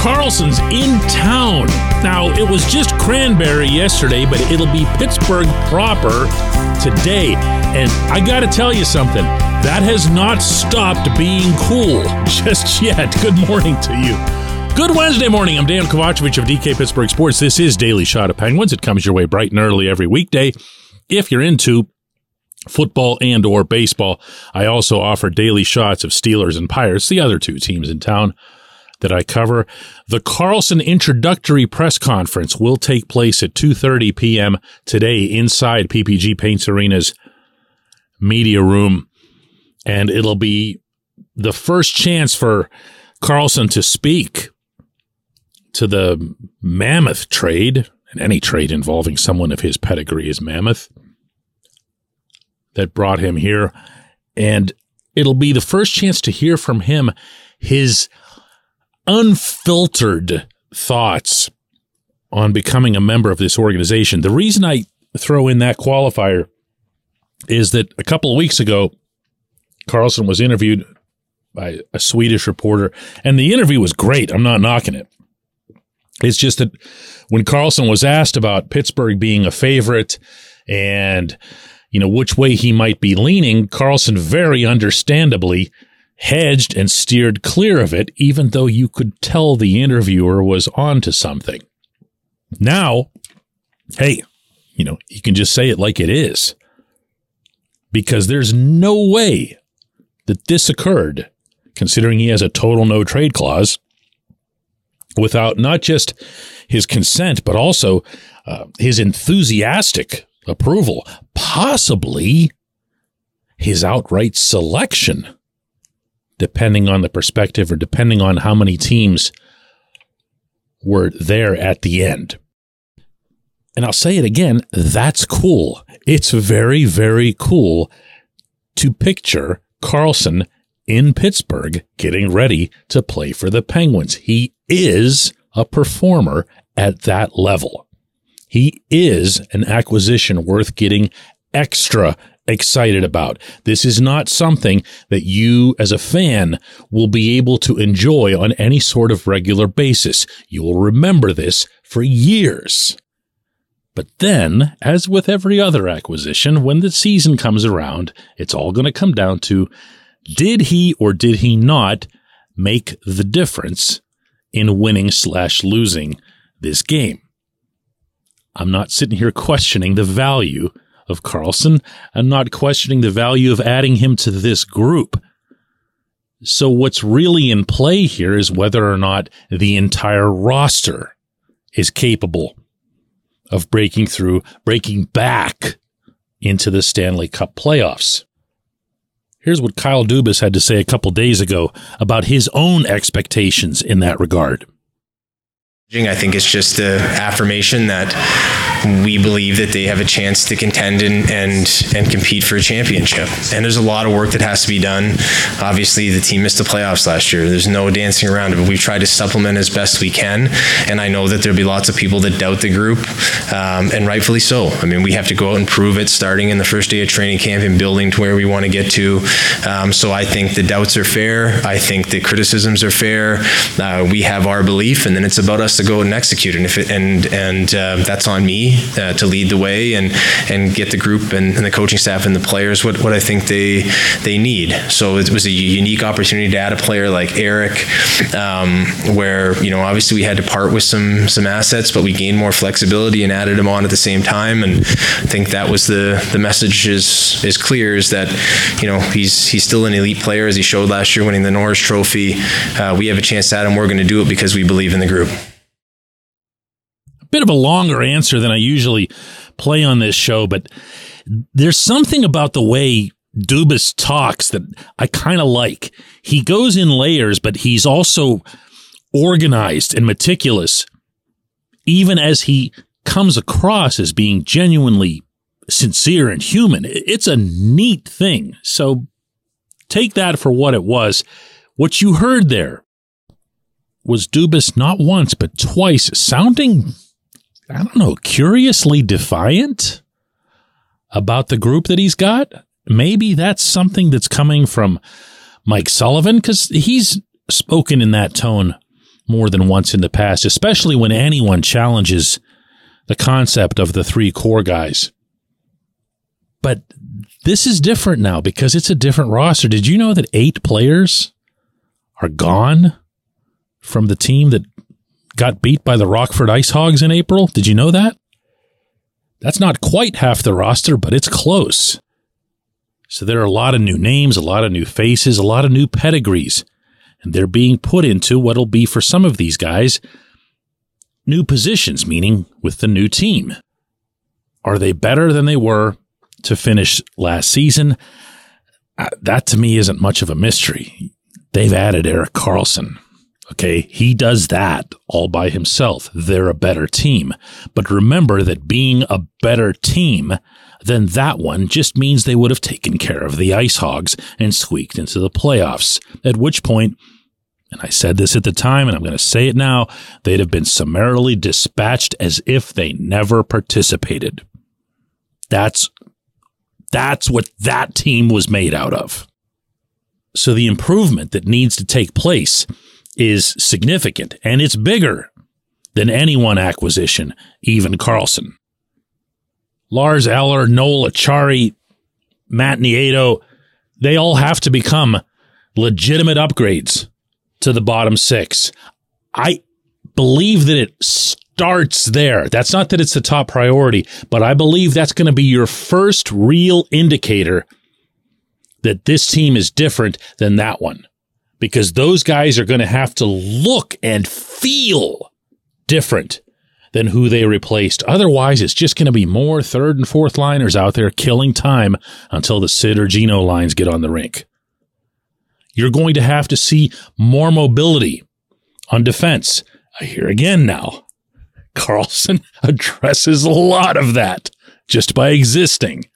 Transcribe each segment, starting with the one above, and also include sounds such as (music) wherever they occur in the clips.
Karlsson's in town. Now, it was just Cranberry yesterday, but it'll be Pittsburgh proper today. And I got to tell you something that has not stopped being cool (laughs) just yet. Good morning to you. Good Wednesday morning. I'm Dejan Kovacevic of DK Pittsburgh Sports. This is Daily Shot of Penguins. It comes your way bright and early every weekday. If you're into football and or baseball, I also offer daily shots of Steelers and Pirates, the other two teams in town that I cover. The Karlsson introductory press conference will take place at 2:30 p.m. today inside PPG Paints Arena's media room and it'll be the first chance for Karlsson to speak to the mammoth trade and any trade involving someone of his pedigree is mammoth that brought him here and it'll be the first chance to hear from him his unfiltered thoughts on becoming a member of this organization. The reason I throw in that qualifier is that a couple of weeks ago, Karlsson was interviewed by a Swedish reporter, and the interview was great. I'm not knocking it. It's just that when Karlsson was asked about Pittsburgh being a favorite and, you know, which way he might be leaning, Karlsson very understandably hedged and steered clear of it, even though you could tell the interviewer was onto something. Now, hey, you know, you can just say it like it is because there's no way that this occurred, considering he has a total no trade clause, without not just his consent, but also uh, his enthusiastic approval, possibly his outright selection depending on the perspective or depending on how many teams were there at the end. And I'll say it again, that's cool. It's very, very cool to picture Karlsson in Pittsburgh getting ready to play for the Penguins. He is a performer at that level. He is an acquisition worth getting extra excited about. This is not something that you as a fan will be able to enjoy on any sort of regular basis. You will remember this for years. But then, as with every other acquisition, when the season comes around, it's all going to come down to did he or did he not make the difference in winning slash losing this game? I'm not sitting here questioning the value of Karlsson. I'm not questioning the value of adding him to this group. So what's really in play here is whether or not the entire roster is capable of breaking through, breaking back into the Stanley Cup playoffs. Here's what Kyle Dubas had to say a couple days ago about his own expectations in that regard. I think it's just the affirmation that we believe that they have a chance to contend and, and and compete for a championship. And there's a lot of work that has to be done. Obviously, the team missed the playoffs last year. There's no dancing around it, but we've tried to supplement as best we can. And I know that there'll be lots of people that doubt the group, um, and rightfully so. I mean, we have to go out and prove it starting in the first day of training camp and building to where we want to get to. Um, so I think the doubts are fair. I think the criticisms are fair. Uh, we have our belief, and then it's about us to go and execute. And if it, and and uh, that's on me uh, to lead the way and and get the group and, and, the coaching staff and the players what, what I think they they need. So it was a unique opportunity to add a player like Erik, um, where you know obviously we had to part with some some assets, but we gained more flexibility and added him on at the same time. And I think that was the the message is is clear is that you know he's he's still an elite player as he showed last year winning the Norris Trophy. Uh, we have a chance add him. We're going to do it because we believe in the group bit of a longer answer than I usually play on this show, but there's something about the way Dubas talks that I kind of like. He goes in layers, but he's also organized and meticulous, even as he comes across as being genuinely sincere and human. It's a neat thing. So take that for what it was. What you heard there was Dubas not once, but twice sounding I don't know, curiously defiant about the group that he's got. Maybe that's something that's coming from Mike Sullivan because he's spoken in that tone more than once in the past, especially when anyone challenges the concept of the three core guys. But this is different now because it's a different roster. Did you know that eight players are gone from the team that got beat by the Rockford Ice Hogs in April? Did you know that? That's not quite half the roster, but it's close. So there are a lot of new names, a lot of new faces, a lot of new pedigrees, and they're being put into what'll be for some of these guys new positions, meaning with the new team. Are they better than they were to finish last season? Uh, that to me isn't much of a mystery. They've added Erik Karlsson. Okay. He does that all by himself. They're a better team. But remember that being a better team than that one just means they would have taken care of the Ice Hogs and squeaked into the playoffs. At which point, and I said this at the time and I'm going to say it now, they'd have been summarily dispatched as if they never participated. That's that's what that team was made out of. So the improvement that needs to take place is significant and it's bigger than any one acquisition, even Karlsson. Lars Eller, Noel Acciari, Matt Nieto, they all have to become legitimate upgrades to the bottom six. I believe that it starts there. That's not that it's the top priority, but I believe that's going to be your first real indicator that this team is different than that one because those guys are going to have to look and feel different than who they replaced. Otherwise, it's just going to be more third and fourth liners out there killing time until the Sid or Gino lines get on the rink. You're going to have to see more mobility on defense. I hear again now. Karlsson (laughs) addresses a lot of that just by existing.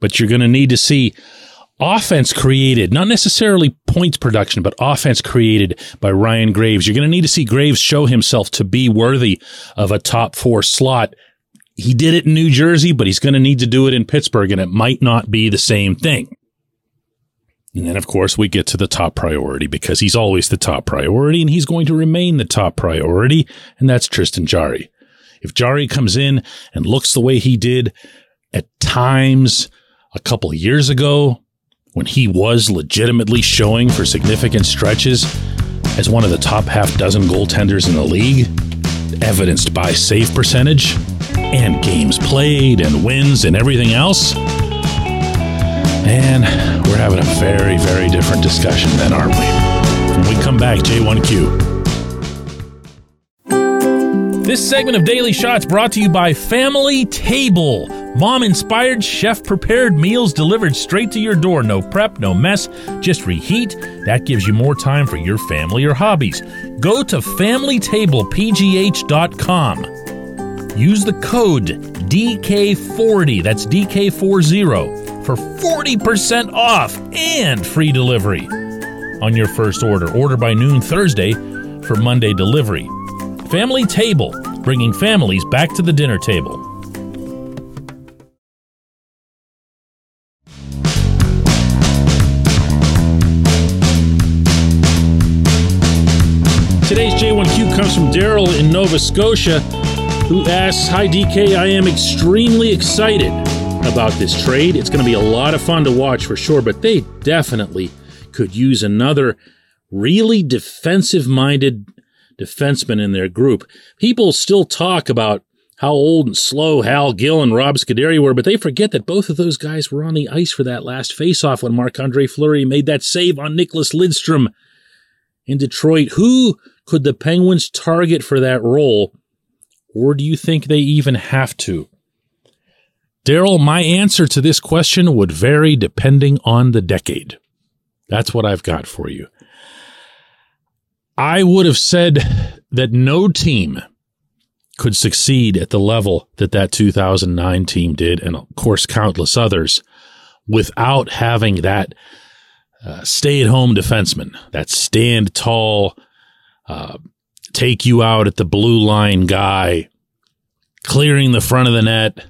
But you're going to need to see offense created, not necessarily points production, but offense created by Ryan Graves. You're going to need to see Graves show himself to be worthy of a top four slot. He did it in New Jersey, but he's going to need to do it in Pittsburgh, and it might not be the same thing. And then, of course, we get to the top priority because he's always the top priority and he's going to remain the top priority. And that's Tristan Jarry. If Jarry comes in and looks the way he did at times a couple years ago, when he was legitimately showing for significant stretches as one of the top half dozen goaltenders in the league, evidenced by save percentage and games played and wins and everything else, and we're having a very, very different discussion then, aren't we? When we come back, J1Q. This segment of Daily Shots brought to you by Family Table. Mom inspired, chef prepared meals delivered straight to your door. No prep, no mess, just reheat. That gives you more time for your family or hobbies. Go to FamilyTablePGH.com. Use the code DK40, that's DK40 for 40% off and free delivery on your first order. Order by noon Thursday for Monday delivery. Family Table, bringing families back to the dinner table. Today's J1Q comes from Daryl in Nova Scotia, who asks Hi DK, I am extremely excited about this trade. It's going to be a lot of fun to watch for sure, but they definitely could use another really defensive minded defenseman in their group. People still talk about how old and slow Hal Gill and Rob Scuderi were, but they forget that both of those guys were on the ice for that last faceoff when Marc Andre Fleury made that save on Nicholas Lidstrom in Detroit. Who could the Penguins target for that role? Or do you think they even have to? Daryl, my answer to this question would vary depending on the decade. That's what I've got for you. I would have said that no team could succeed at the level that that 2009 team did, and of course, countless others, without having that uh, stay at home defenseman, that stand tall, uh, take you out at the blue line guy, clearing the front of the net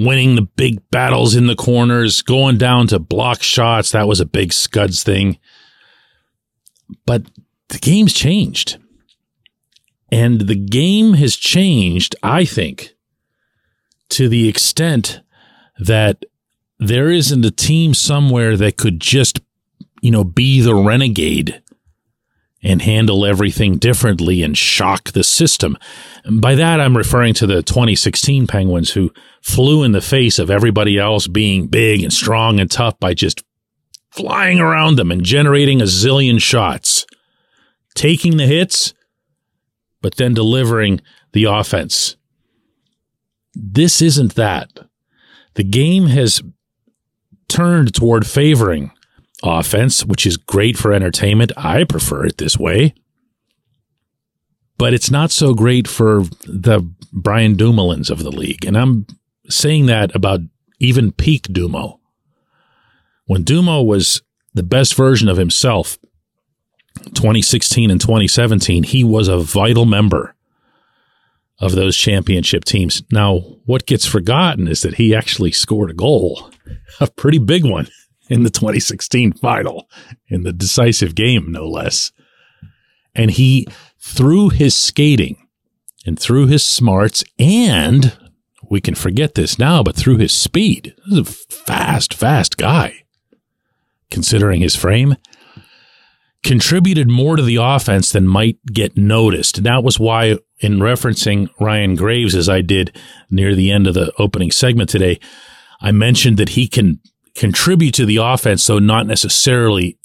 winning the big battles in the corners, going down to block shots. That was a big Scuds thing. But the game's changed. And the game has changed, I think, to the extent that there isn't a team somewhere that could just, you know, be the renegade and handle everything differently and shock the system. By that, I'm referring to the 2016 Penguins who flew in the face of everybody else being big and strong and tough by just flying around them and generating a zillion shots, taking the hits, but then delivering the offense. This isn't that. The game has turned toward favoring offense, which is great for entertainment. I prefer it this way. But it's not so great for the Brian Dumoulin's of the league. And I'm saying that about even peak Dumo. When Dumo was the best version of himself, 2016 and 2017, he was a vital member of those championship teams. Now, what gets forgotten is that he actually scored a goal, (laughs) a pretty big one in the 2016 final, in the decisive game, no less. And he, through his skating and through his smarts, and we can forget this now, but through his speed, this is a fast, fast guy, considering his frame, contributed more to the offense than might get noticed. And that was why, in referencing Ryan Graves, as I did near the end of the opening segment today, I mentioned that he can contribute to the offense, though not necessarily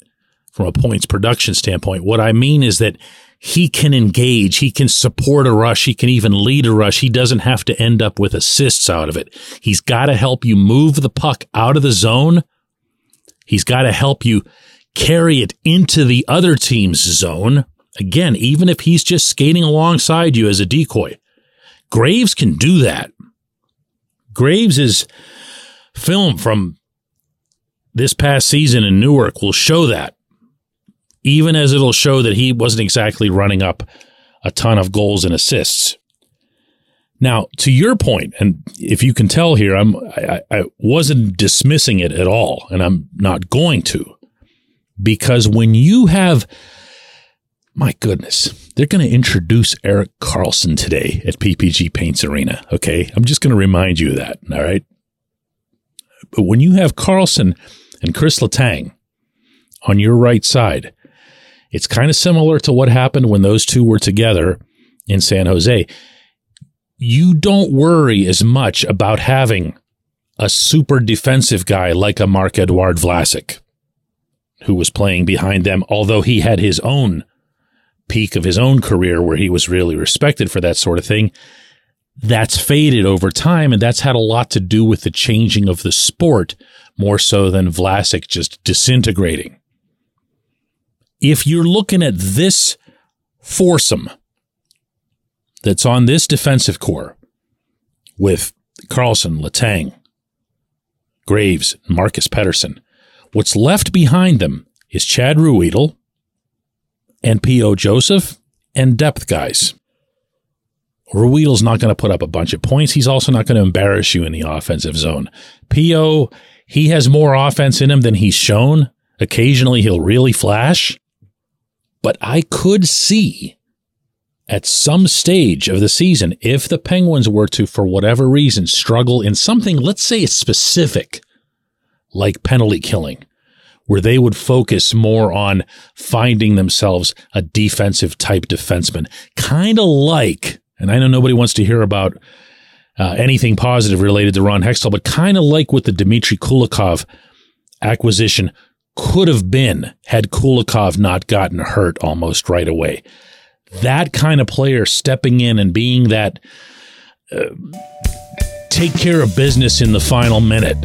from a points production standpoint. What I mean is that he can engage, he can support a rush, he can even lead a rush. He doesn't have to end up with assists out of it. He's got to help you move the puck out of the zone. He's got to help you carry it into the other team's zone. Again, even if he's just skating alongside you as a decoy. Graves can do that. Graves is film from this past season in Newark will show that, even as it'll show that he wasn't exactly running up a ton of goals and assists. Now, to your point, and if you can tell here, I'm I, I wasn't dismissing it at all, and I'm not going to, because when you have, my goodness, they're going to introduce Erik Karlsson today at PPG Paints Arena. Okay, I'm just going to remind you of that. All right, but when you have Karlsson and Chris Letang on your right side. It's kind of similar to what happened when those two were together in San Jose. You don't worry as much about having a super defensive guy like a Marc Edouard Vlasic, who was playing behind them, although he had his own peak of his own career where he was really respected for that sort of thing. That's faded over time, and that's had a lot to do with the changing of the sport more so than Vlasic just disintegrating. If you're looking at this foursome that's on this defensive corps with Karlsson, Letang, Graves, Marcus Pettersson, what's left behind them is Chad Ruhwedel and P.O. Joseph and depth guys. Ruhwedel's not going to put up a bunch of points. He's also not going to embarrass you in the offensive zone. P.O. He has more offense in him than he's shown. Occasionally he'll really flash. But I could see at some stage of the season, if the Penguins were to, for whatever reason, struggle in something, let's say it's specific, like penalty killing, where they would focus more on finding themselves a defensive type defenseman, kind of like, and I know nobody wants to hear about uh, anything positive related to Ron Hextall, but kind of like what the Dmitry Kulikov acquisition could have been had Kulikov not gotten hurt almost right away. That kind of player stepping in and being that uh, take care of business in the final minute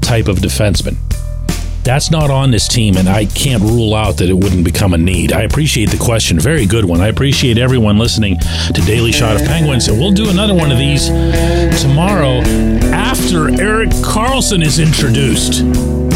type of defenseman. That's not on this team, and I can't rule out that it wouldn't become a need. I appreciate the question. Very good one. I appreciate everyone listening to Daily Shot of Penguins, and we'll do another one of these tomorrow after Erik Karlsson is introduced.